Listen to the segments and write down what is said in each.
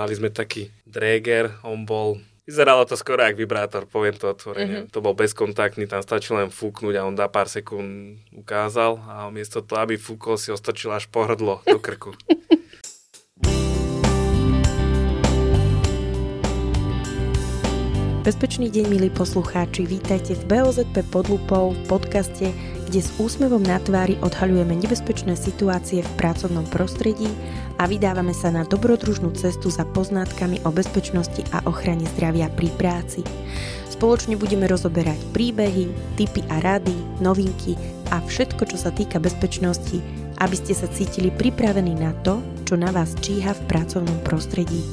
mali sme taký Dräger, on bol Vyzeralo to skoro ako vibrátor, poviem to otvorene. Mm-hmm. To bol bezkontaktný, tam stačilo len fúknuť a on dá pár sekúnd ukázal a miesto toho, aby fúkol, si ostačil až pohrdlo do krku. Bezpečný deň, milí poslucháči, vítajte v BOZP pod lupou v podcaste, kde s úsmevom na tvári odhaľujeme nebezpečné situácie v pracovnom prostredí a vydávame sa na dobrodružnú cestu za poznátkami o bezpečnosti a ochrane zdravia pri práci. Spoločne budeme rozoberať príbehy, tipy a rady, novinky a všetko, čo sa týka bezpečnosti, aby ste sa cítili pripravení na to, čo na vás číha v pracovnom prostredí.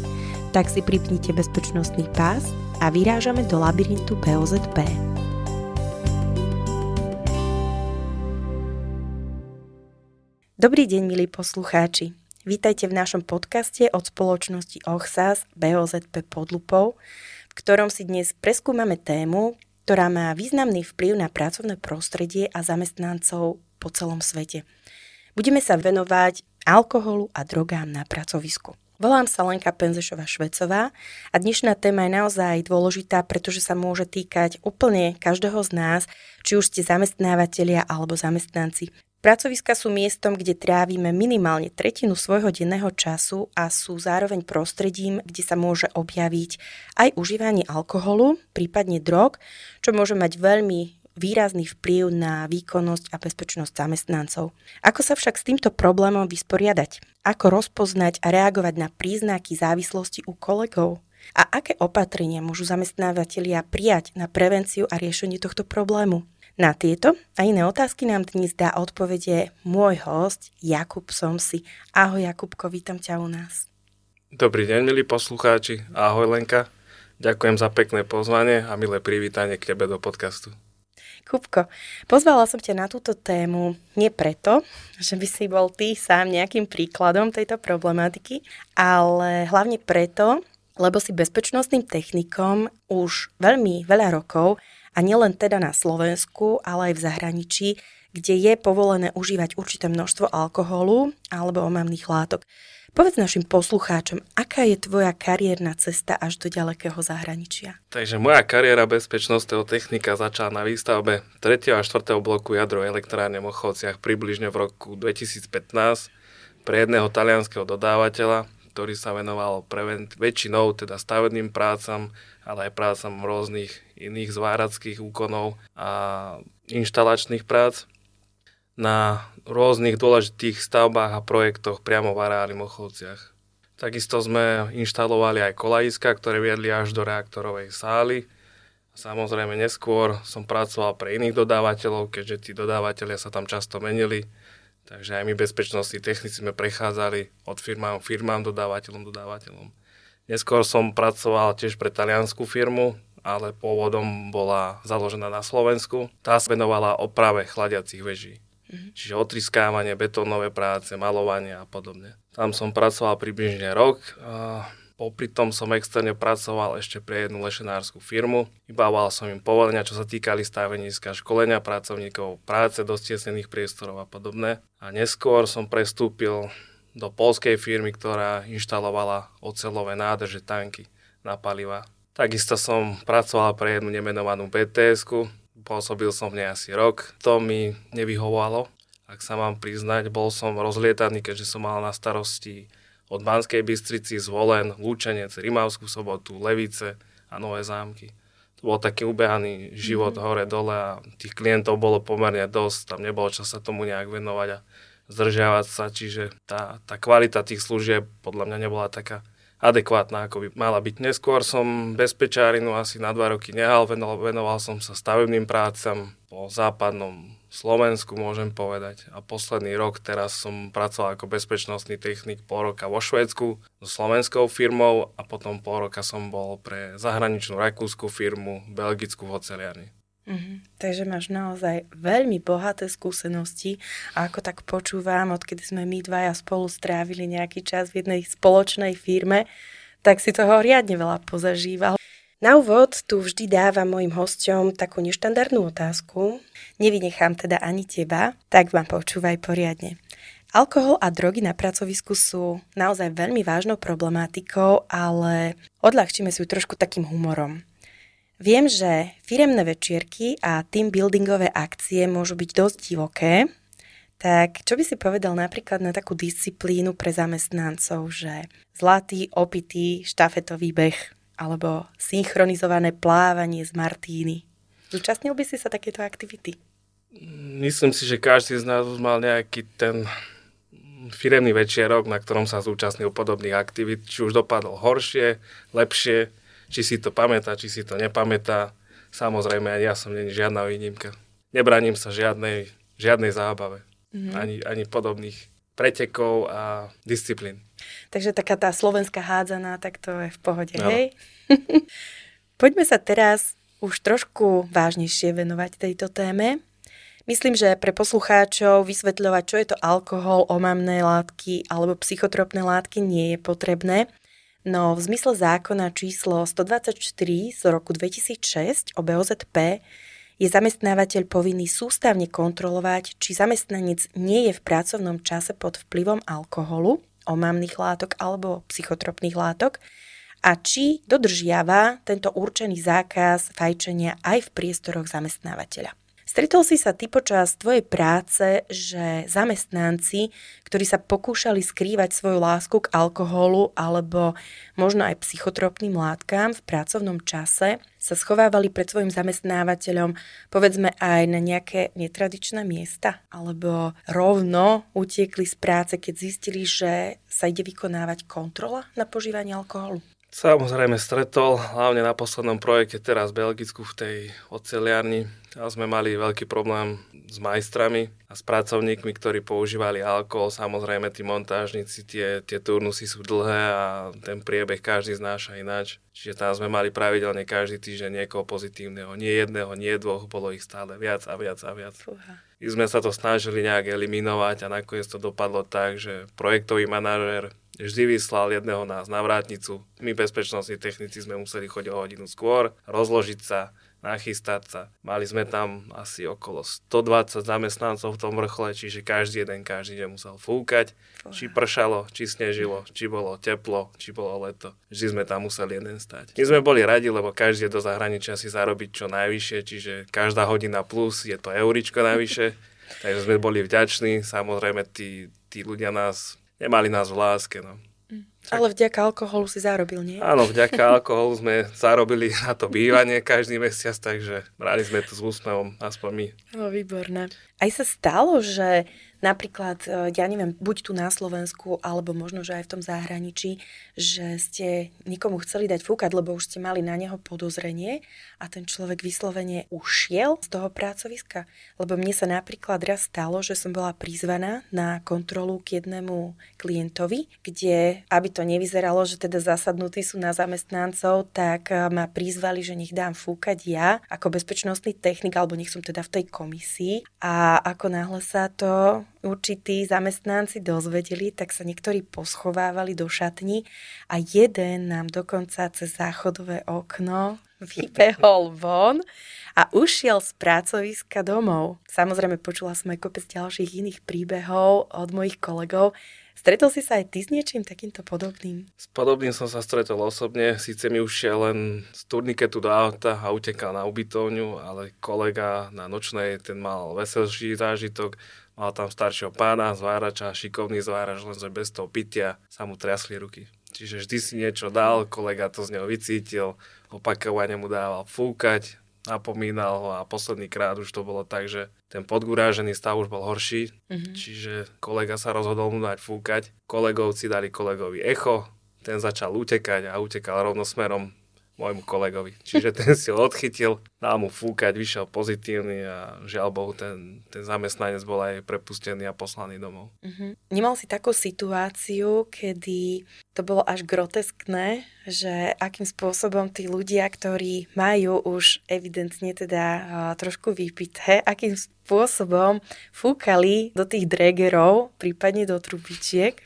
Tak si pripnite bezpečnostný pás a vyrážame do labyrintu BOZP. Dobrý deň, milí poslucháči. Vítajte v našom podcaste od spoločnosti OHSAS BOZP pod lupou, v ktorom si dnes preskúmame tému, ktorá má významný vplyv na pracovné prostredie a zamestnancov po celom svete. Budeme sa venovať alkoholu a drogám na pracovisku. Volám sa Lenka Penzešová-Švecová a dnešná téma je naozaj dôležitá, pretože sa môže týkať úplne každého z nás, či už ste zamestnávateľia alebo zamestnanci. Pracoviska sú miestom, kde trávime minimálne tretinu svojho denného času a sú zároveň prostredím, kde sa môže objaviť aj užívanie alkoholu, prípadne drog, čo môže mať veľmi výrazný vplyv na výkonnosť a bezpečnosť zamestnancov. Ako sa však s týmto problémom vysporiadať? Ako rozpoznať a reagovať na príznaky závislosti u kolegov? A aké opatrenia môžu zamestnávateľia prijať na prevenciu a riešenie tohto problému? Na tieto a iné otázky nám dnes dá odpovede môj host Jakub Somsi. Ahoj Jakubko, vítam ťa u nás. Dobrý deň, milí poslucháči. Ahoj Lenka. Ďakujem za pekné pozvanie a milé privítanie k tebe do podcastu. Kupko, pozvala som ťa na túto tému nie preto, že by si bol ty sám nejakým príkladom tejto problematiky, ale hlavne preto, lebo si bezpečnostným technikom už veľmi veľa rokov a nielen teda na Slovensku, ale aj v zahraničí, kde je povolené užívať určité množstvo alkoholu alebo omamných látok. Povedz našim poslucháčom, aká je tvoja kariérna cesta až do ďalekého zahraničia? Takže moja kariéra bezpečnostného technika začala na výstavbe 3. a 4. bloku jadro elektrárne v Mochovciach približne v roku 2015 pre jedného talianského dodávateľa, ktorý sa venoval prevent- väčšinou teda stavebným prácam, ale aj prácam rôznych iných zvárackých úkonov a inštalačných prác na rôznych dôležitých stavbách a projektoch priamo v areáli Mochovciach. Takisto sme inštalovali aj kolajiska, ktoré viedli až do reaktorovej sály. Samozrejme neskôr som pracoval pre iných dodávateľov, keďže tí dodávateľia sa tam často menili. Takže aj my bezpečnostní technici sme prechádzali od firmám firmám, dodávateľom, dodávateľom. Neskôr som pracoval tiež pre taliansku firmu, ale pôvodom bola založená na Slovensku. Tá sa venovala oprave chladiacich veží. Mm-hmm. Čiže otriskávanie, betónové práce, malovanie a podobne. Tam som pracoval približne rok. A popri tom som externe pracoval ešte pre jednu lešenárskú firmu. Vybával som im povolenia, čo sa týkali staveniska, školenia pracovníkov, práce do stiesnených priestorov a podobné. A neskôr som prestúpil do polskej firmy, ktorá inštalovala ocelové nádrže tanky na paliva. Takisto som pracoval pre jednu nemenovanú bts Pôsobil som v nej asi rok. To mi nevyhovovalo. Ak sa mám priznať, bol som rozlietaný, keďže som mal na starosti od Banskej Bystrici zvolen, Lúčenec, Rimavskú sobotu, Levice a Nové zámky. To bol taký ubehaný život mm-hmm. hore-dole a tých klientov bolo pomerne dosť, tam nebolo čas sa tomu nejak venovať a zdržiavať sa, čiže tá, tá kvalita tých služieb podľa mňa nebola taká adekvátna, ako by mala byť. Neskôr som bezpečárinu asi na dva roky nehal, venoval, venoval som sa stavebným prácam po západnom Slovensku, môžem povedať. A posledný rok teraz som pracoval ako bezpečnostný technik pol roka vo Švédsku so slovenskou firmou a potom pol roka som bol pre zahraničnú rakúsku firmu, belgickú v oceliarni. Mm-hmm. Takže máš naozaj veľmi bohaté skúsenosti a ako tak počúvam, odkedy sme my dvaja spolu strávili nejaký čas v jednej spoločnej firme, tak si toho riadne veľa pozažíval. Na úvod tu vždy dávam mojim hosťom takú neštandardnú otázku. Nevynechám teda ani teba, tak vám počúvaj poriadne. Alkohol a drogy na pracovisku sú naozaj veľmi vážnou problematikou, ale odľahčíme si ju trošku takým humorom. Viem, že firemné večierky a team buildingové akcie môžu byť dosť divoké, tak čo by si povedal napríklad na takú disciplínu pre zamestnancov, že zlatý, opitý, štafetový beh alebo synchronizované plávanie z Martíny? Zúčastnil by si sa takéto aktivity? Myslím si, že každý z nás mal nejaký ten firemný večierok, na ktorom sa zúčastnil podobných aktivít, či už dopadol horšie, lepšie, či si to pamätá, či si to nepamätá. Samozrejme, ani ja som není žiadna výnimka. Nebraním sa žiadnej, žiadnej zábave, mm-hmm. ani, ani podobných pretekov a disciplín. Takže taká tá slovenská hádzaná, tak to je v pohode, no. hej? Poďme sa teraz už trošku vážnejšie venovať tejto téme. Myslím, že pre poslucháčov vysvetľovať, čo je to alkohol, omamné látky alebo psychotropné látky nie je potrebné. No v zmysle zákona číslo 124 z roku 2006 o BOZP je zamestnávateľ povinný sústavne kontrolovať, či zamestnanec nie je v pracovnom čase pod vplyvom alkoholu, omamných látok alebo psychotropných látok a či dodržiava tento určený zákaz fajčenia aj v priestoroch zamestnávateľa. Stretol si sa ty počas tvojej práce, že zamestnanci, ktorí sa pokúšali skrývať svoju lásku k alkoholu alebo možno aj psychotropným látkam v pracovnom čase, sa schovávali pred svojim zamestnávateľom, povedzme aj na nejaké netradičné miesta, alebo rovno utiekli z práce, keď zistili, že sa ide vykonávať kontrola na požívanie alkoholu? Samozrejme stretol, hlavne na poslednom projekte teraz v Belgicku v tej oceliarni. Tam sme mali veľký problém s majstrami a s pracovníkmi, ktorí používali alkohol. Samozrejme tí montážnici, tie, tie turnusy sú dlhé a ten priebeh každý znáša ináč. Čiže tam sme mali pravidelne každý týždeň niekoho pozitívneho. Nie jedného, nie dvoch, bolo ich stále viac a viac a viac. Fúha. My sme sa to snažili nejak eliminovať a nakoniec to dopadlo tak, že projektový manažér vždy vyslal jedného nás na vrátnicu. My bezpečnostní technici sme museli chodiť o hodinu skôr, rozložiť sa, nachystať sa. Mali sme tam asi okolo 120 zamestnancov v tom vrchle, čiže každý jeden každý deň musel fúkať. Či pršalo, či snežilo, či bolo teplo, či bolo leto. Vždy sme tam museli jeden stať. My sme boli radi, lebo každý je do zahraničia si zarobiť čo najvyššie, čiže každá hodina plus je to euričko najvyššie. Takže sme boli vďační, samozrejme tí, tí ľudia nás nemali nás v láske. No. Ale vďaka alkoholu si zarobil, nie? Áno, vďaka alkoholu sme zarobili na to bývanie každý mesiac, takže brali sme to s úsmevom, aspoň my. No, výborné. Aj sa stalo, že Napríklad, e, ja neviem, buď tu na Slovensku, alebo možno, že aj v tom zahraničí, že ste nikomu chceli dať fúkať, lebo už ste mali na neho podozrenie a ten človek vyslovene ušiel z toho pracoviska. Lebo mne sa napríklad raz stalo, že som bola prizvaná na kontrolu k jednému klientovi, kde, aby to nevyzeralo, že teda zasadnutí sú na zamestnancov, tak e, ma prizvali, že nech dám fúkať ja ako bezpečnostný technik, alebo nech som teda v tej komisii. A ako náhle sa to určití zamestnanci dozvedeli, tak sa niektorí poschovávali do šatní a jeden nám dokonca cez záchodové okno vybehol von a ušiel z pracoviska domov. Samozrejme počula som aj kopec ďalších iných príbehov od mojich kolegov, Stretol si sa aj ty s niečím takýmto podobným? S podobným som sa stretol osobne. Síce mi už šiel len z turniketu do auta a utekal na ubytovňu, ale kolega na nočnej, ten mal veselší zážitok. Mal tam staršieho pána, zvárača, šikovný zvárač, lenže bez toho pitia sa mu triasli ruky. Čiže vždy si niečo dal, kolega to z neho vycítil, opakovane mu dával fúkať, napomínal ho a posledný krát už to bolo tak, že ten podgurážený stav už bol horší, mm-hmm. čiže kolega sa rozhodol mu dať fúkať. Kolegovci dali kolegovi echo, ten začal utekať a utekal rovno smerom môjmu kolegovi. Čiže ten si ho odchytil, dal mu fúkať, vyšiel pozitívny a žiaľ Bohu, ten, ten zamestnanec bol aj prepustený a poslaný domov. Uh-huh. Nemal si takú situáciu, kedy to bolo až groteskné, že akým spôsobom tí ľudia, ktorí majú už evidentne teda trošku vypité, akým spôsobom fúkali do tých dregerov, prípadne do trubičiek,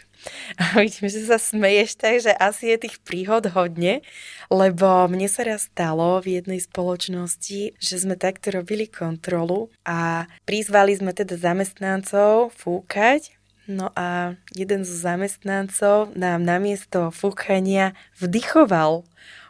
a vidím, že sa smeješ tak, že asi je tých príhod hodne, lebo mne sa raz stalo v jednej spoločnosti, že sme takto robili kontrolu a prizvali sme teda zamestnancov fúkať No a jeden z zamestnancov nám namiesto fúkania vdychoval.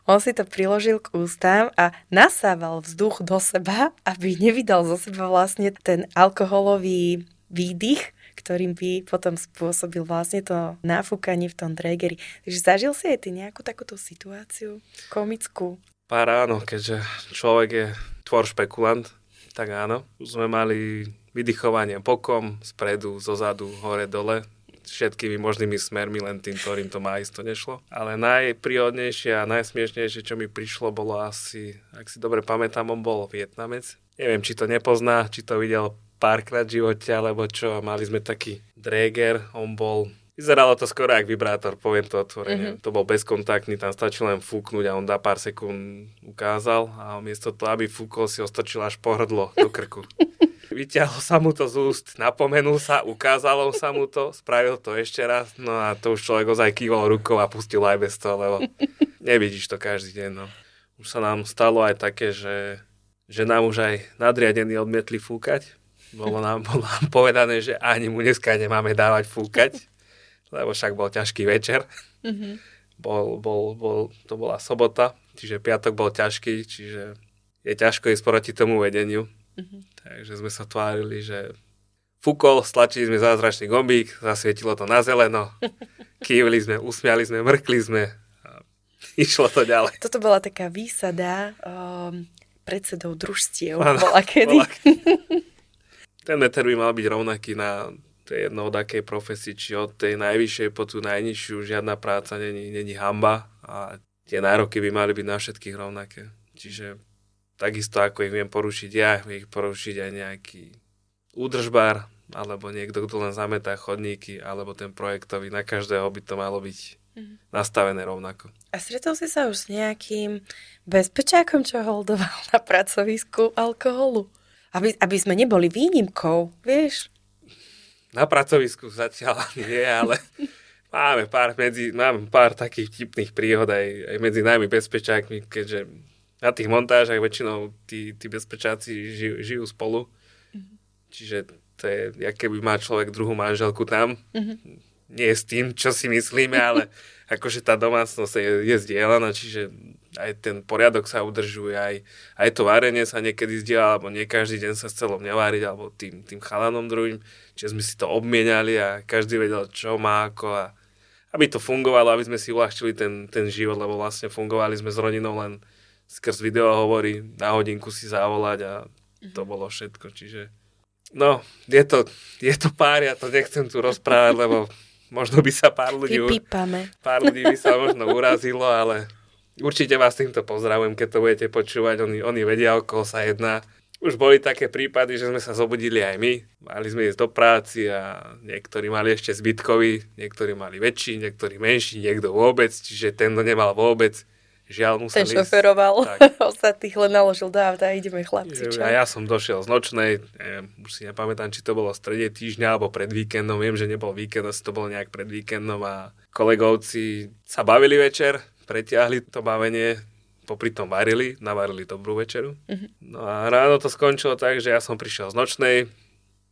On si to priložil k ústam a nasával vzduch do seba, aby nevydal zo seba vlastne ten alkoholový výdych, ktorým by potom spôsobil vlastne to nafúkanie v tom dregeri. Takže zažil si aj ty nejakú takúto situáciu komickú? Pár áno, keďže človek je tvor špekulant, tak áno. Sme mali vydychovanie bokom, spredu, zozadu, hore, dole, všetkými možnými smermi, len tým, ktorým to má isto nešlo. Ale najpríhodnejšie a najsmiešnejšie, čo mi prišlo, bolo asi, ak si dobre pamätám, on bol Vietnamec. Neviem, či to nepozná, či to videl párkrát v živote, alebo čo. Mali sme taký dréger, on bol Vyzeralo to skoro ako vibrátor, poviem to otvorene. Mm-hmm. To bol bezkontaktný, tam stačilo len fúknuť a on dá pár sekúnd ukázal a miesto toho, aby fúkol, si ostočil až pohrdlo do krku. Vyťahol sa mu to z úst, napomenul sa, ukázalo sa mu to, spravil to ešte raz, no a to už človek ozaj kýval rukou a pustil aj bez toho, lebo nevidíš to každý deň. No. Už sa nám stalo aj také, že, že nám už aj nadriadení odmietli fúkať. Bolo nám, bolo nám povedané, že ani mu dneska nemáme dávať fúkať, lebo však bol ťažký večer. Mm-hmm. Bol, bol, bol, to bola sobota, čiže piatok bol ťažký, čiže je ťažko ísť proti tomu vedeniu. Mm-hmm. Takže sme sa tvárili, že fúkol, stlačili sme zázračný gombík, zasvietilo to na zeleno, kývili sme, usmiali sme, mrkli sme a išlo to ďalej. Toto bola taká výsada um, predsedov družstiev. Ano, bola kedy. Bola... Ten meter by mal byť rovnaký na to je jedno od akej profesii, či od tej najvyššej po tú najnižšiu, žiadna práca není, není hamba a tie nároky by mali byť na všetkých rovnaké. Čiže takisto ako ich viem porušiť ja, ich porušiť aj nejaký údržbár, alebo niekto, kto len zametá chodníky, alebo ten projektový, na každého by to malo byť mm-hmm. nastavené rovnako. A stretol si sa už s nejakým bezpečákom, čo holdoval na pracovisku alkoholu? Aby, aby sme neboli výnimkou, vieš? Na pracovisku zatiaľ nie, ale máme pár, medzi, máme pár takých tipných príhod aj, aj medzi nami bezpečákmi, keďže na tých montážach väčšinou tí, tí bezpečáci žijú, žijú spolu. Mm-hmm. Čiže to je, jak keby má človek druhú manželku tam. Mm-hmm. Nie s tým, čo si myslíme, ale akože tá domácnosť je, je zdieľaná, čiže aj ten poriadok sa udržuje, aj, aj to varenie sa niekedy zdieľa, alebo nie každý deň sa s celom neváriť, alebo tým, tým chalanom druhým. Čiže sme si to obmieniali a každý vedel, čo má ako a aby to fungovalo, aby sme si uľahčili ten, ten život, lebo vlastne fungovali sme s rodinou len skrz video hovorí, na hodinku si zavolať a to mhm. bolo všetko. Čiže no, je to, je to pár, ja to nechcem tu rozprávať, lebo možno by sa pár ľudí, Vypípame. pár ľudí by sa možno urazilo, ale určite vás týmto pozdravujem, keď to budete počúvať, oni, oni vedia, o koho sa jedná. Už boli také prípady, že sme sa zobudili aj my, mali sme ísť do práci a niektorí mali ešte zbytkový, niektorí mali väčší, niektorí menší, niekto vôbec, čiže ten, nemal vôbec, Žiaľ, musel Ten šoferoval, ostatných len naložil auta a ideme chlapci. Čo? A ja som došiel z nočnej, neviem, už si nepamätám, či to bolo v strede týždňa alebo pred víkendom, viem, že nebol víkend, asi to bolo nejak pred víkendom a kolegovci sa bavili večer, pretiahli to bavenie, popri tom varili, navarili dobrú večeru. Uh-huh. No a ráno to skončilo tak, že ja som prišiel z nočnej,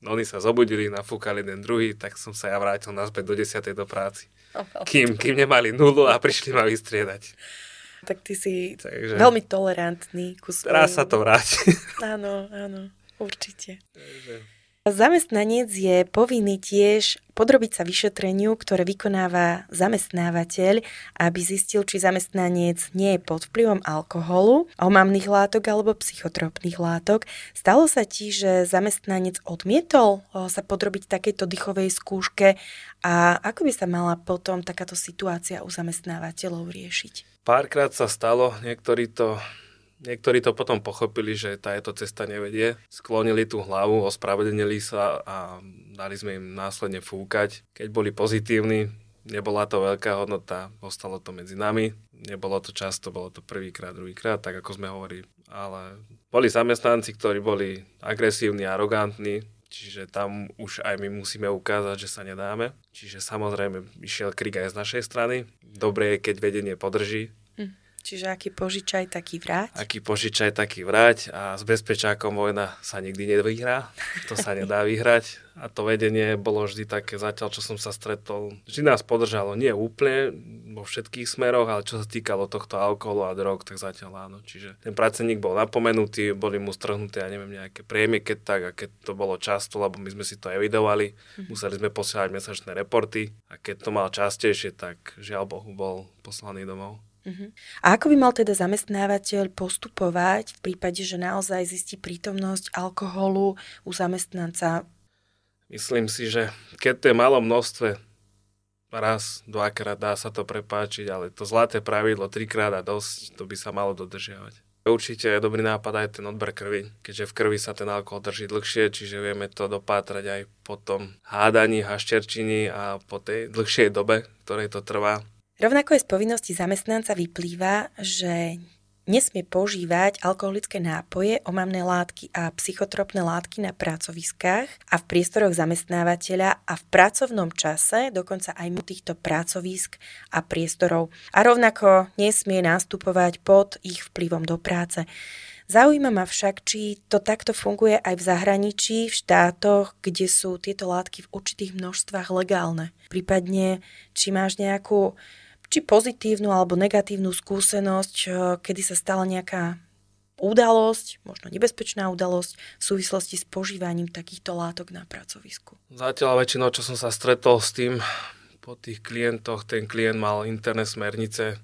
oni sa zobudili, nafúkali jeden druhý, tak som sa ja vrátil naspäť do 10. do práci. Oh, kým, kým nemali nulu a prišli ma vystriedať. Tak ty si Takže... veľmi tolerantný ku svojim... Teraz sa to vráti. áno, áno, určite. Takže... Zamestnanec je povinný tiež podrobiť sa vyšetreniu, ktoré vykonáva zamestnávateľ, aby zistil, či zamestnanec nie je pod vplyvom alkoholu, omamných látok alebo psychotropných látok. Stalo sa ti, že zamestnanec odmietol sa podrobiť takejto dychovej skúške a ako by sa mala potom takáto situácia u zamestnávateľov riešiť? Párkrát sa stalo, niektorí to Niektorí to potom pochopili, že táto cesta nevedie. Sklonili tú hlavu, ospravedlnili sa a dali sme im následne fúkať. Keď boli pozitívni, nebola to veľká hodnota, ostalo to medzi nami. Nebolo to často, bolo to prvýkrát, druhýkrát, tak ako sme hovorili. Ale boli zamestnanci, ktorí boli agresívni, arogantní, čiže tam už aj my musíme ukázať, že sa nedáme. Čiže samozrejme išiel krik aj z našej strany. Dobre je, keď vedenie podrží Čiže aký požičaj, taký vrať? Aký požičaj, taký vrať a s bezpečákom vojna sa nikdy nevyhrá. To sa nedá vyhrať. A to vedenie bolo vždy také, zatiaľ čo som sa stretol, vždy nás podržalo, nie úplne vo všetkých smeroch, ale čo sa týkalo tohto alkoholu a drog, tak zatiaľ áno. Čiže ten pracovník bol napomenutý, boli mu strhnuté, ja neviem, nejaké prémie, keď tak, a keď to bolo často, lebo my sme si to evidovali, mm-hmm. museli sme posielať mesačné reporty a keď to mal častejšie, tak žiaľ Bohu bol poslaný domov. Uh-huh. A ako by mal teda zamestnávateľ postupovať v prípade, že naozaj zistí prítomnosť alkoholu u zamestnanca? Myslím si, že keď to je malo množstve, raz, dvakrát dá sa to prepáčiť, ale to zlaté pravidlo trikrát a dosť, to by sa malo dodržiavať. Určite je dobrý nápad aj ten odber krvi, keďže v krvi sa ten alkohol drží dlhšie, čiže vieme to dopátrať aj po tom hádaní, hašterčiny a po tej dlhšej dobe, ktorej to trvá. Rovnako je z povinnosti zamestnanca vyplýva, že nesmie požívať alkoholické nápoje, omamné látky a psychotropné látky na pracoviskách a v priestoroch zamestnávateľa a v pracovnom čase, dokonca aj mu týchto pracovisk a priestorov. A rovnako nesmie nastupovať pod ich vplyvom do práce. Zaujíma ma však, či to takto funguje aj v zahraničí, v štátoch, kde sú tieto látky v určitých množstvách legálne. Prípadne, či máš nejakú či pozitívnu alebo negatívnu skúsenosť, eh, kedy sa stala nejaká udalosť, možno nebezpečná udalosť v súvislosti s požívaním takýchto látok na pracovisku. Zatiaľ väčšinou, čo som sa stretol s tým po tých klientoch, ten klient mal interné smernice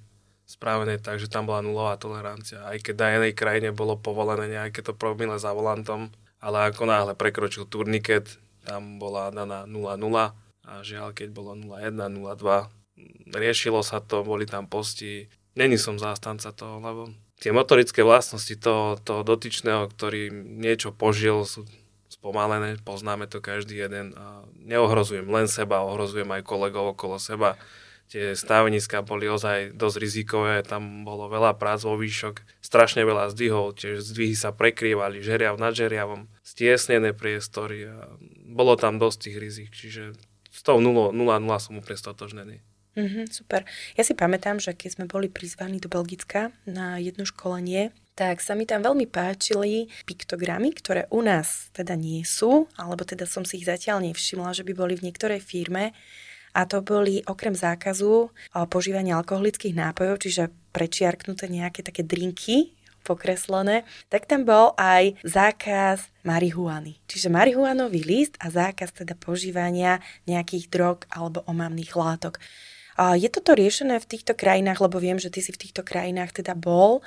spravené tak, že tam bola nulová tolerancia. Aj keď na jednej krajine bolo povolené nejaké to promile za volantom, ale ako náhle prekročil turniket, tam bola daná 0,0 a žiaľ, keď bolo 0,1, 0,2, riešilo sa to, boli tam posti. Není som zástanca toho, lebo tie motorické vlastnosti toho, toho dotyčného, ktorý niečo požil, sú spomalené, poznáme to každý jeden a neohrozujem len seba, ohrozujem aj kolegov okolo seba. Tie staveniska boli ozaj dosť rizikové, tam bolo veľa prác vo výšok, strašne veľa zdvihov, tiež zdvihy sa prekrývali žeriav nad žeriavom, stiesnené priestory a bolo tam dosť tých rizik, čiže s tou 0-0 som úplne stotožnený. Mm-hmm, super. Ja si pamätám, že keď sme boli prizvaní do Belgicka na jedno školenie, tak sa mi tam veľmi páčili piktogramy, ktoré u nás teda nie sú, alebo teda som si ich zatiaľ nevšimla, že by boli v niektorej firme. A to boli okrem zákazu požívania alkoholických nápojov, čiže prečiarknuté nejaké také drinky, pokreslené, tak tam bol aj zákaz marihuany. Čiže marihuanový list a zákaz teda požívania nejakých drog alebo omamných látok. Je toto riešené v týchto krajinách, lebo viem, že ty si v týchto krajinách teda bol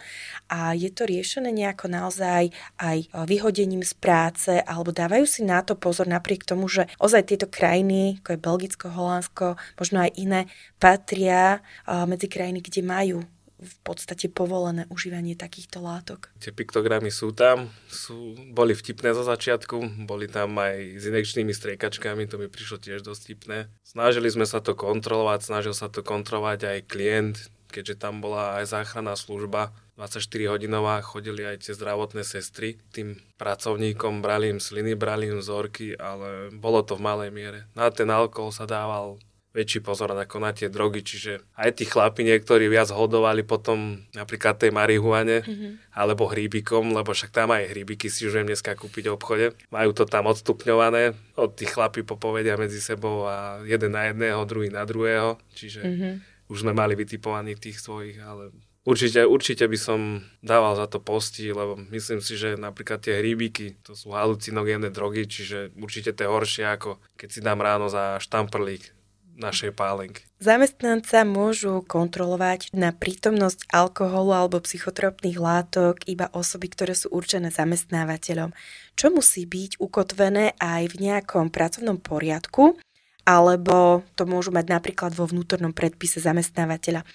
a je to riešené nejako naozaj aj vyhodením z práce alebo dávajú si na to pozor napriek tomu, že ozaj tieto krajiny, ako je Belgicko, Holandsko, možno aj iné, patria medzi krajiny, kde majú v podstate povolené užívanie takýchto látok. Tie piktogramy sú tam, sú, boli vtipné zo začiatku, boli tam aj s inekčnými striekačkami, to mi prišlo tiež dosť vtipné. Snažili sme sa to kontrolovať, snažil sa to kontrolovať aj klient, keďže tam bola aj záchranná služba, 24-hodinová, chodili aj tie zdravotné sestry. Tým pracovníkom brali im sliny, brali im vzorky, ale bolo to v malej miere. Na ten alkohol sa dával väčší pozor ako na tie drogy, čiže aj tí chlapi niektorí viac hodovali potom napríklad tej marihuane mm-hmm. alebo hríbikom, lebo však tam aj hríbiky si už viem dneska kúpiť v obchode. Majú to tam odstupňované, od tých chlapí popovedia medzi sebou a jeden na jedného, druhý na druhého, čiže mm-hmm. už sme mali vytipovaných tých svojich, ale Určite, určite by som dával za to posti, lebo myslím si, že napríklad tie hríbiky, to sú halucinogénne drogy, čiže určite to je horšie ako keď si dám ráno za štamprlík našej pálenky. Zamestnanca môžu kontrolovať na prítomnosť alkoholu alebo psychotropných látok iba osoby, ktoré sú určené zamestnávateľom, čo musí byť ukotvené aj v nejakom pracovnom poriadku, alebo to môžu mať napríklad vo vnútornom predpise zamestnávateľa.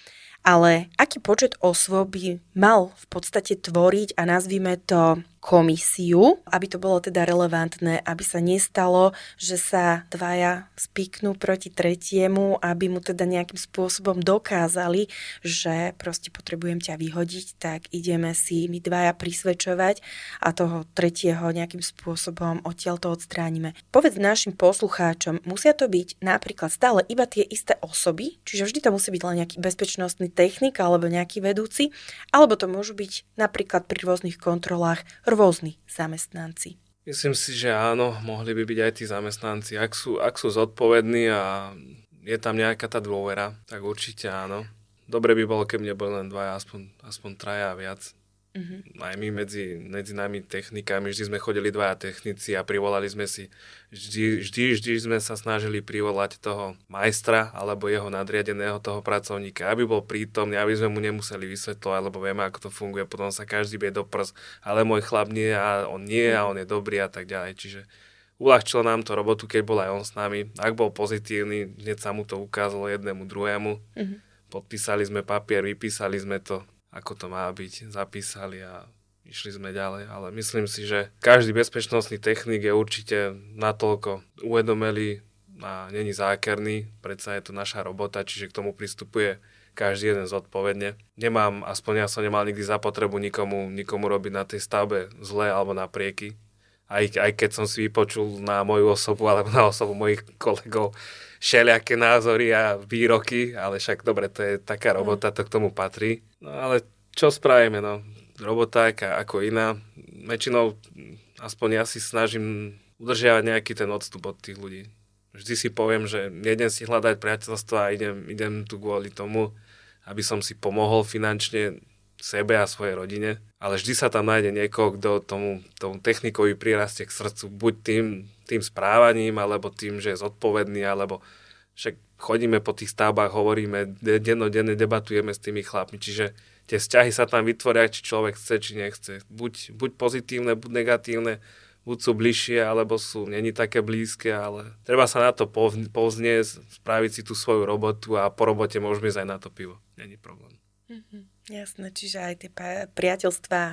Ale aký počet osôb by mal v podstate tvoriť a nazvime to komisiu, aby to bolo teda relevantné, aby sa nestalo, že sa dvaja spiknú proti tretiemu, aby mu teda nejakým spôsobom dokázali, že proste potrebujem ťa vyhodiť, tak ideme si my dvaja prisvedčovať a toho tretieho nejakým spôsobom odtiaľ to odstránime. Povedz našim poslucháčom, musia to byť napríklad stále iba tie isté osoby, čiže vždy to musí byť len nejaký bezpečnostný technik alebo nejaký vedúci, alebo to môžu byť napríklad pri rôznych kontrolách rôzni zamestnanci. Myslím si, že áno, mohli by byť aj tí zamestnanci. Ak sú, ak sú zodpovední a je tam nejaká tá dôvera, tak určite áno. Dobre by bolo, keby neboli len dvaja, aspoň, aspoň traja a viac. Mm-hmm. Aj my medzi, medzi nami technikami, vždy sme chodili dvaja technici a privolali sme si, vždy, vždy, vždy sme sa snažili privolať toho majstra alebo jeho nadriadeného toho pracovníka, aby bol prítomný, aby sme mu nemuseli vysvetľovať, lebo vieme, ako to funguje, potom sa každý bie do prs, ale môj chlap nie a on nie a on je dobrý a tak ďalej. Čiže uľahčilo nám to robotu, keď bol aj on s nami. Ak bol pozitívny, hneď sa mu to ukázalo jednému druhému. Mm-hmm. Podpísali sme papier, vypísali sme to, ako to má byť, zapísali a išli sme ďalej, ale myslím si, že každý bezpečnostný technik je určite natoľko uvedomelý a není zákerný, predsa je to naša robota, čiže k tomu pristupuje každý jeden zodpovedne. Nemám, aspoň ja som nemal nikdy za potrebu nikomu, nikomu robiť na tej stavbe zle alebo naprieky. Aj, aj keď som si vypočul na moju osobu alebo na osobu mojich kolegov všelijaké názory a výroky, ale však dobre, to je taká robota, to k tomu patrí. No ale čo spravíme, no? Robota ako iná. Väčšinou, aspoň ja si snažím udržiavať nejaký ten odstup od tých ľudí. Vždy si poviem, že nejdem si hľadať priateľstvo a idem, idem tu kvôli tomu, aby som si pomohol finančne sebe a svojej rodine, ale vždy sa tam nájde niekoho, kto tomu, tomu technikovi prirastie k srdcu, buď tým, tým správaním, alebo tým, že je zodpovedný, alebo však chodíme po tých stavbách, hovoríme, dennodenne debatujeme s tými chlapmi, čiže tie vzťahy sa tam vytvoria, či človek chce, či nechce. Buď, buď pozitívne, buď negatívne, buď sú bližšie, alebo sú není také blízke, ale treba sa na to povznieť, spraviť si tú svoju robotu a po robote môžeme ísť aj na to pivo. Není problém. Mm-hmm. Jasné, čiže aj tie priateľstvá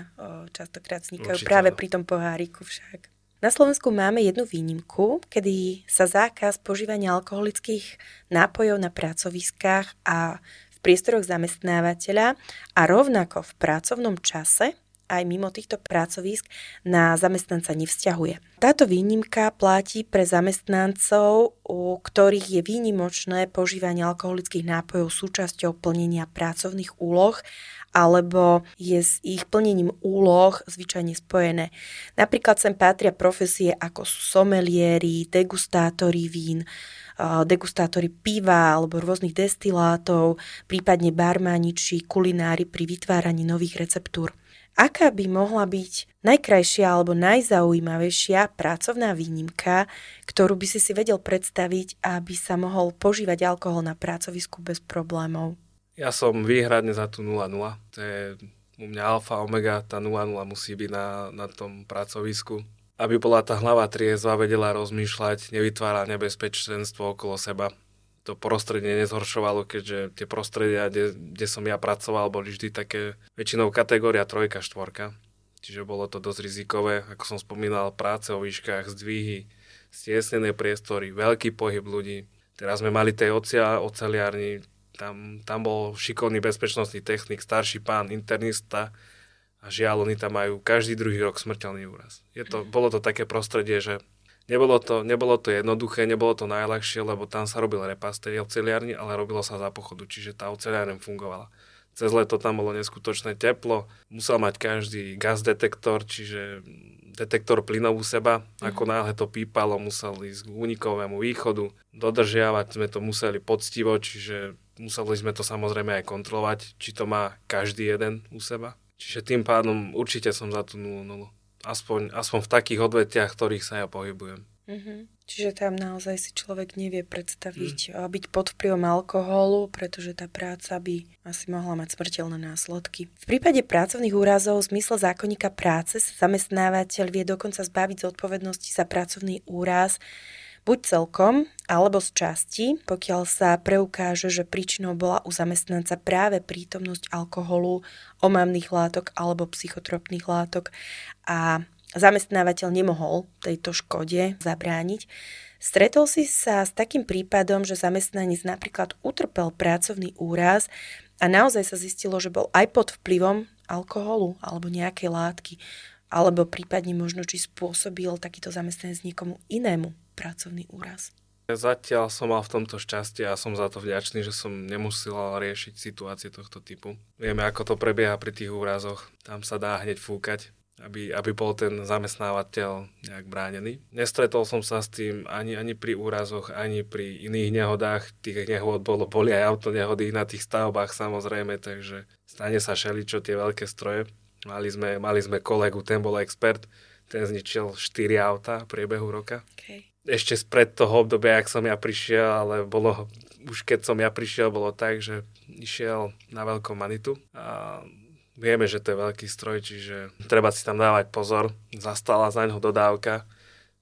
častokrát vznikajú Určite, práve pri tom poháriku však. Na Slovensku máme jednu výnimku, kedy sa zákaz požívania alkoholických nápojov na pracoviskách a v priestoroch zamestnávateľa a rovnako v pracovnom čase aj mimo týchto pracovísk na zamestnanca nevzťahuje. Táto výnimka platí pre zamestnancov, u ktorých je výnimočné požívanie alkoholických nápojov súčasťou plnenia pracovných úloh alebo je s ich plnením úloh zvyčajne spojené. Napríklad sem patria profesie ako sú someliéri, degustátori vín, degustátori piva alebo rôznych destilátov, prípadne barmani či kulinári pri vytváraní nových receptúr. Aká by mohla byť najkrajšia alebo najzaujímavejšia pracovná výnimka, ktorú by si si vedel predstaviť, aby sa mohol požívať alkohol na pracovisku bez problémov? Ja som výhradne za tú 0-0. To je u mňa alfa, omega, tá 0-0 musí byť na, na tom pracovisku. Aby bola tá hlava triezva, vedela rozmýšľať, nevytvára nebezpečenstvo okolo seba to prostredie nezhoršovalo, keďže tie prostredia, kde, kde som ja pracoval, boli vždy také väčšinou kategória trojka, štvorka. Čiže bolo to dosť rizikové, ako som spomínal, práce o výškach, zdvihy, stiesnené priestory, veľký pohyb ľudí. Teraz sme mali tej ocia, oceliárni, tam, tam bol šikovný bezpečnostný technik, starší pán, internista a žiaľ, oni tam majú každý druhý rok smrteľný úraz. Je to, bolo to také prostredie, že Nebolo to, nebolo to jednoduché, nebolo to najľahšie, lebo tam sa robil repas tej oceliarni, ale robilo sa za pochodu, čiže tá oceliarne fungovala. Cez leto tam bolo neskutočné teplo, musel mať každý gaz detektor, čiže detektor plynov u seba. Ako náhle to pípalo, musel ísť k únikovému východu. Dodržiavať sme to museli poctivo, čiže museli sme to samozrejme aj kontrolovať, či to má každý jeden u seba. Čiže tým pádom určite som za tú 0 aspoň, aspoň v takých odvetiach, ktorých sa ja pohybujem. Mm-hmm. Čiže tam naozaj si človek nevie predstaviť mm. byť pod vplyvom alkoholu, pretože tá práca by asi mohla mať smrteľné následky. V prípade pracovných úrazov v zmysle zákonníka práce sa zamestnávateľ vie dokonca zbaviť zodpovednosti za pracovný úraz buď celkom, alebo z časti, pokiaľ sa preukáže, že príčinou bola u zamestnanca práve prítomnosť alkoholu, omamných látok alebo psychotropných látok a zamestnávateľ nemohol tejto škode zabrániť. Stretol si sa s takým prípadom, že zamestnanec napríklad utrpel pracovný úraz a naozaj sa zistilo, že bol aj pod vplyvom alkoholu alebo nejakej látky, alebo prípadne možno, či spôsobil takýto zamestnanec niekomu inému pracovný úraz. Zatiaľ som mal v tomto šťastie a som za to vďačný, že som nemusel riešiť situácie tohto typu. Vieme, ako to prebieha pri tých úrazoch. Tam sa dá hneď fúkať, aby, aby bol ten zamestnávateľ nejak bránený. Nestretol som sa s tým ani, ani pri úrazoch, ani pri iných nehodách. Tých nehod bolo, boli aj autonehody na tých stavbách samozrejme, takže stane sa šeličo tie veľké stroje. Mali sme, mali sme kolegu, ten bol expert, ten zničil 4 auta v priebehu roka. Okay ešte spred toho obdobia, ak som ja prišiel, ale bolo, už keď som ja prišiel, bolo tak, že išiel na veľkom manitu a vieme, že to je veľký stroj, čiže treba si tam dávať pozor. Zastala za ňo dodávka,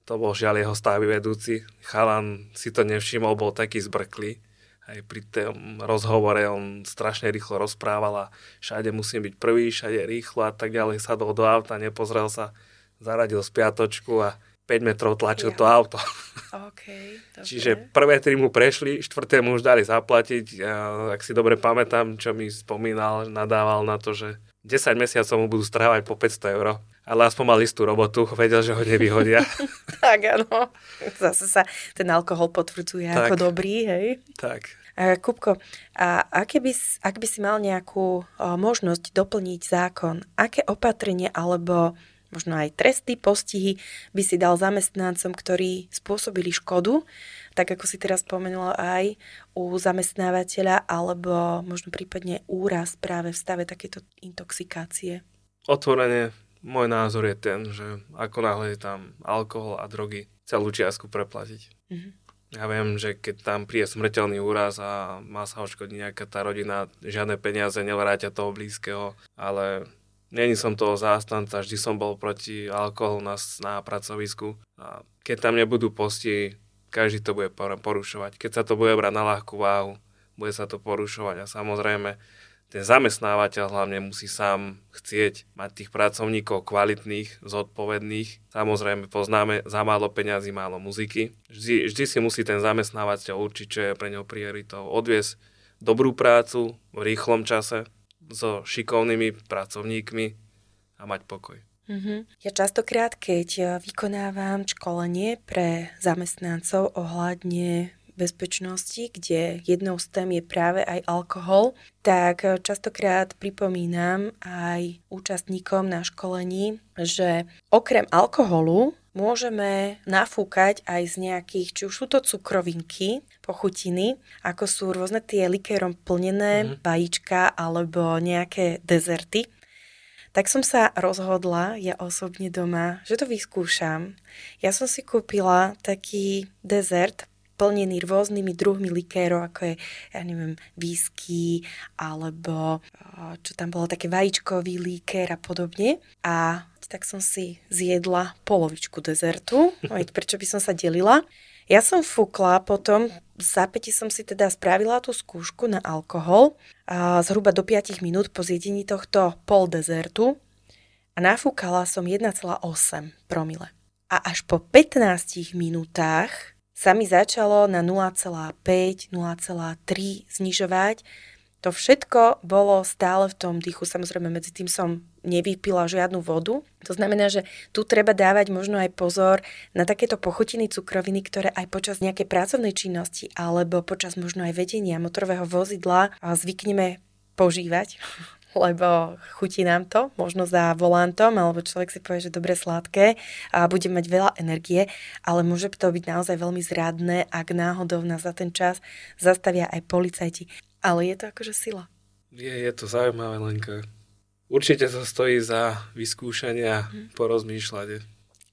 to bol žiaľ jeho stavy vedúci. Chalan si to nevšimol, bol taký zbrklý. Aj pri tom rozhovore on strašne rýchlo rozprával a všade musím byť prvý, všade rýchlo a tak ďalej. Sadol do auta, nepozrel sa, zaradil spiatočku a 5 metrov tlačil ja. to auto. Okay, Čiže prvé tri mu prešli, štvrté mu už dali zaplatiť. Ja, ak si dobre pamätám, čo mi spomínal, nadával na to, že 10 mesiacov mu budú strávať po 500 eur. Ale aspoň mal istú robotu, vedel, že ho nevyhodia. tak áno. Zase sa ten alkohol potvrdzuje tak, ako dobrý, hej? Tak. A Kupko, a aké by, ak by si mal nejakú o, možnosť doplniť zákon, aké opatrenie alebo možno aj tresty, postihy by si dal zamestnancom, ktorí spôsobili škodu, tak ako si teraz spomenula aj u zamestnávateľa, alebo možno prípadne úraz práve v stave takéto intoxikácie? Otvorene, môj názor je ten, že ako náhle je tam alkohol a drogy, celú čiastku preplatiť. Mm-hmm. Ja viem, že keď tam príde smrteľný úraz a má sa oškodiť nejaká tá rodina, žiadne peniaze nevrátia toho blízkeho, ale Není som toho zástanca, vždy som bol proti alkoholu na, na pracovisku. A keď tam nebudú posti, každý to bude porušovať. Keď sa to bude brať na ľahkú váhu, bude sa to porušovať. A samozrejme, ten zamestnávateľ hlavne musí sám chcieť mať tých pracovníkov kvalitných, zodpovedných. Samozrejme, poznáme za málo peňazí, málo muziky. Vždy, vždy si musí ten zamestnávateľ určiť, čo je pre neho prioritou. Odviesť dobrú prácu v rýchlom čase, so šikovnými pracovníkmi a mať pokoj. Mm-hmm. Ja častokrát, keď vykonávam školenie pre zamestnancov ohľadne bezpečnosti, kde jednou z tém je práve aj alkohol, tak častokrát pripomínam aj účastníkom na školení, že okrem alkoholu môžeme nafúkať aj z nejakých, či už sú to cukrovinky, pochutiny, ako sú rôzne tie likérom plnené mm-hmm. vajíčka alebo nejaké dezerty. Tak som sa rozhodla, ja osobne doma, že to vyskúšam. Ja som si kúpila taký dezert plnený rôznymi druhmi likérov, ako je, ja neviem, whisky, alebo čo tam bolo, také vajíčkový likér a podobne. A tak som si zjedla polovičku dezertu, prečo by som sa delila. Ja som fúkla potom, v zápäti som si teda spravila tú skúšku na alkohol, a zhruba do 5 minút po zjedení tohto pol dezertu a nafúkala som 1,8 promile. A až po 15 minútach sa mi začalo na 0,5, 0,3 znižovať to všetko bolo stále v tom dýchu. Samozrejme, medzi tým som nevypila žiadnu vodu. To znamená, že tu treba dávať možno aj pozor na takéto pochutiny cukroviny, ktoré aj počas nejakej pracovnej činnosti alebo počas možno aj vedenia motorového vozidla zvykneme požívať lebo chutí nám to, možno za volantom, alebo človek si povie, že dobre sladké a bude mať veľa energie, ale môže to byť naozaj veľmi zradné, ak náhodou nás za ten čas zastavia aj policajti. Ale je to akože sila. Je, je to zaujímavé, Lenka. Určite to stojí za vyskúšanie a hmm.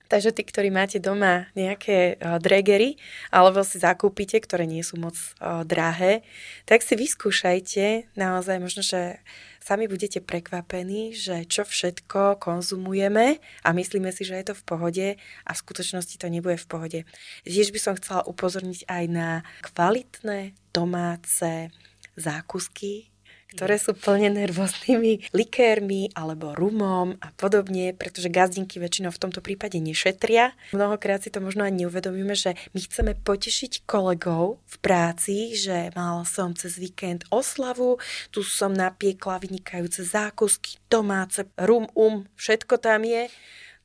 Takže tí, ktorí máte doma nejaké uh, dregery alebo si zakúpite, ktoré nie sú moc uh, drahé, tak si vyskúšajte naozaj možno, že sami budete prekvapení, že čo všetko konzumujeme a myslíme si, že je to v pohode a v skutočnosti to nebude v pohode. Tiež by som chcela upozorniť aj na kvalitné domáce zákusky, ktoré sú plnené rôznymi likérmi alebo rumom a podobne, pretože gazdinky väčšinou v tomto prípade nešetria. Mnohokrát si to možno ani neuvedomíme, že my chceme potešiť kolegov v práci, že mal som cez víkend oslavu, tu som napiekla vynikajúce zákusky, domáce, rum, um, všetko tam je.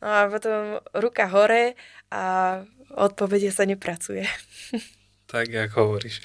No a potom ruka hore a odpovede sa nepracuje. Tak, ako hovoríš.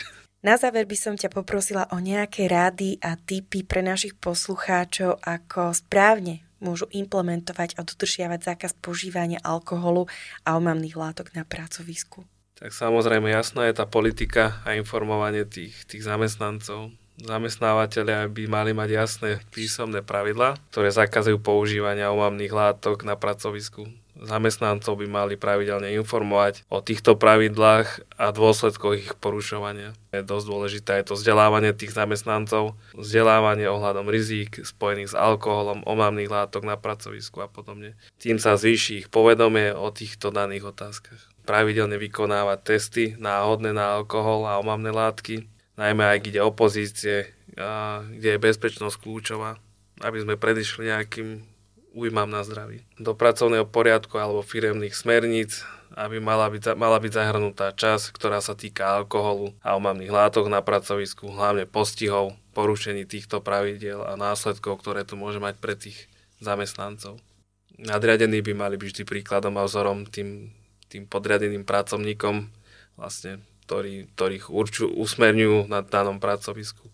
Na záver by som ťa poprosila o nejaké rády a tipy pre našich poslucháčov, ako správne môžu implementovať a dodržiavať zákaz požívania alkoholu a omamných látok na pracovisku. Tak samozrejme jasná je tá politika a informovanie tých, tých zamestnancov. Zamestnávateľia by mali mať jasné písomné pravidlá, ktoré zakazujú používania omamných látok na pracovisku zamestnancov by mali pravidelne informovať o týchto pravidlách a dôsledkoch ich porušovania. Je dosť dôležité aj to vzdelávanie tých zamestnancov, vzdelávanie ohľadom rizík spojených s alkoholom, omamných látok na pracovisku a podobne. Tým sa zvýši ich povedomie o týchto daných otázkach. Pravidelne vykonávať testy náhodné na alkohol a omamné látky, najmä aj ide o pozície, kde je bezpečnosť kľúčová, aby sme predišli nejakým újmam na zdraví. Do pracovného poriadku alebo firemných smerníc, aby mala byť, mala byť zahrnutá časť, ktorá sa týka alkoholu a omamných látok na pracovisku, hlavne postihov, porušení týchto pravidiel a následkov, ktoré to môže mať pre tých zamestnancov. Nadriadení by mali byť vždy príkladom a vzorom tým, tým podriadeným pracovníkom, vlastne, ktorý, ktorých urču, usmerňujú na danom pracovisku.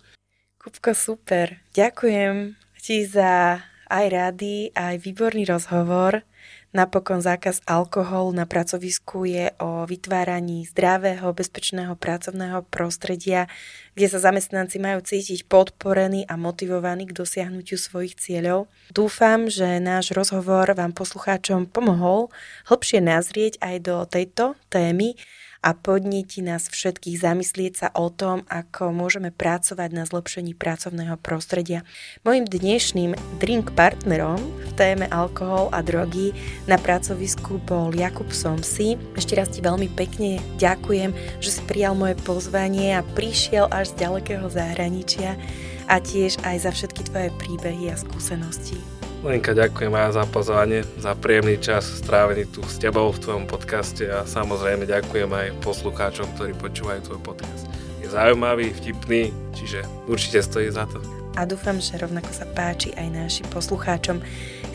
Kupko, super. Ďakujem ti za aj rady, aj výborný rozhovor. Napokon zákaz alkoholu na pracovisku je o vytváraní zdravého, bezpečného pracovného prostredia, kde sa zamestnanci majú cítiť podporení a motivovaní k dosiahnutiu svojich cieľov. Dúfam, že náš rozhovor vám poslucháčom pomohol hlbšie nazrieť aj do tejto témy a podnetí nás všetkých zamyslieť sa o tom, ako môžeme pracovať na zlepšení pracovného prostredia. Mojím dnešným drink partnerom v téme alkohol a drogy na pracovisku bol Jakub Somsi. Ešte raz ti veľmi pekne ďakujem, že si prijal moje pozvanie a prišiel až z ďalekého zahraničia a tiež aj za všetky tvoje príbehy a skúsenosti. Lenka, ďakujem aj za pozvanie, za príjemný čas strávený tu s tebou v tvojom podcaste a samozrejme ďakujem aj poslucháčom, ktorí počúvajú tvoj podcast. Je zaujímavý, vtipný, čiže určite stojí za to. A dúfam, že rovnako sa páči aj našim poslucháčom.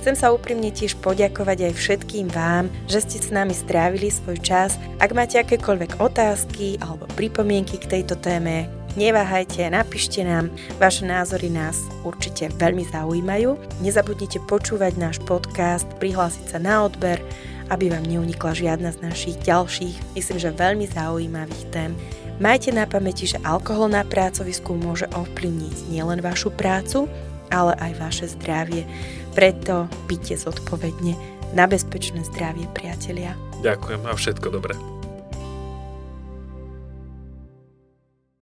Chcem sa úprimne tiež poďakovať aj všetkým vám, že ste s nami strávili svoj čas. Ak máte akékoľvek otázky alebo pripomienky k tejto téme, Neváhajte, napíšte nám, vaše názory nás určite veľmi zaujímajú. Nezabudnite počúvať náš podcast, prihlásiť sa na odber, aby vám neunikla žiadna z našich ďalších, myslím, že veľmi zaujímavých tém. Majte na pamäti, že alkohol na pracovisku môže ovplyvniť nielen vašu prácu, ale aj vaše zdravie. Preto pite zodpovedne na bezpečné zdravie, priatelia. Ďakujem a všetko dobré.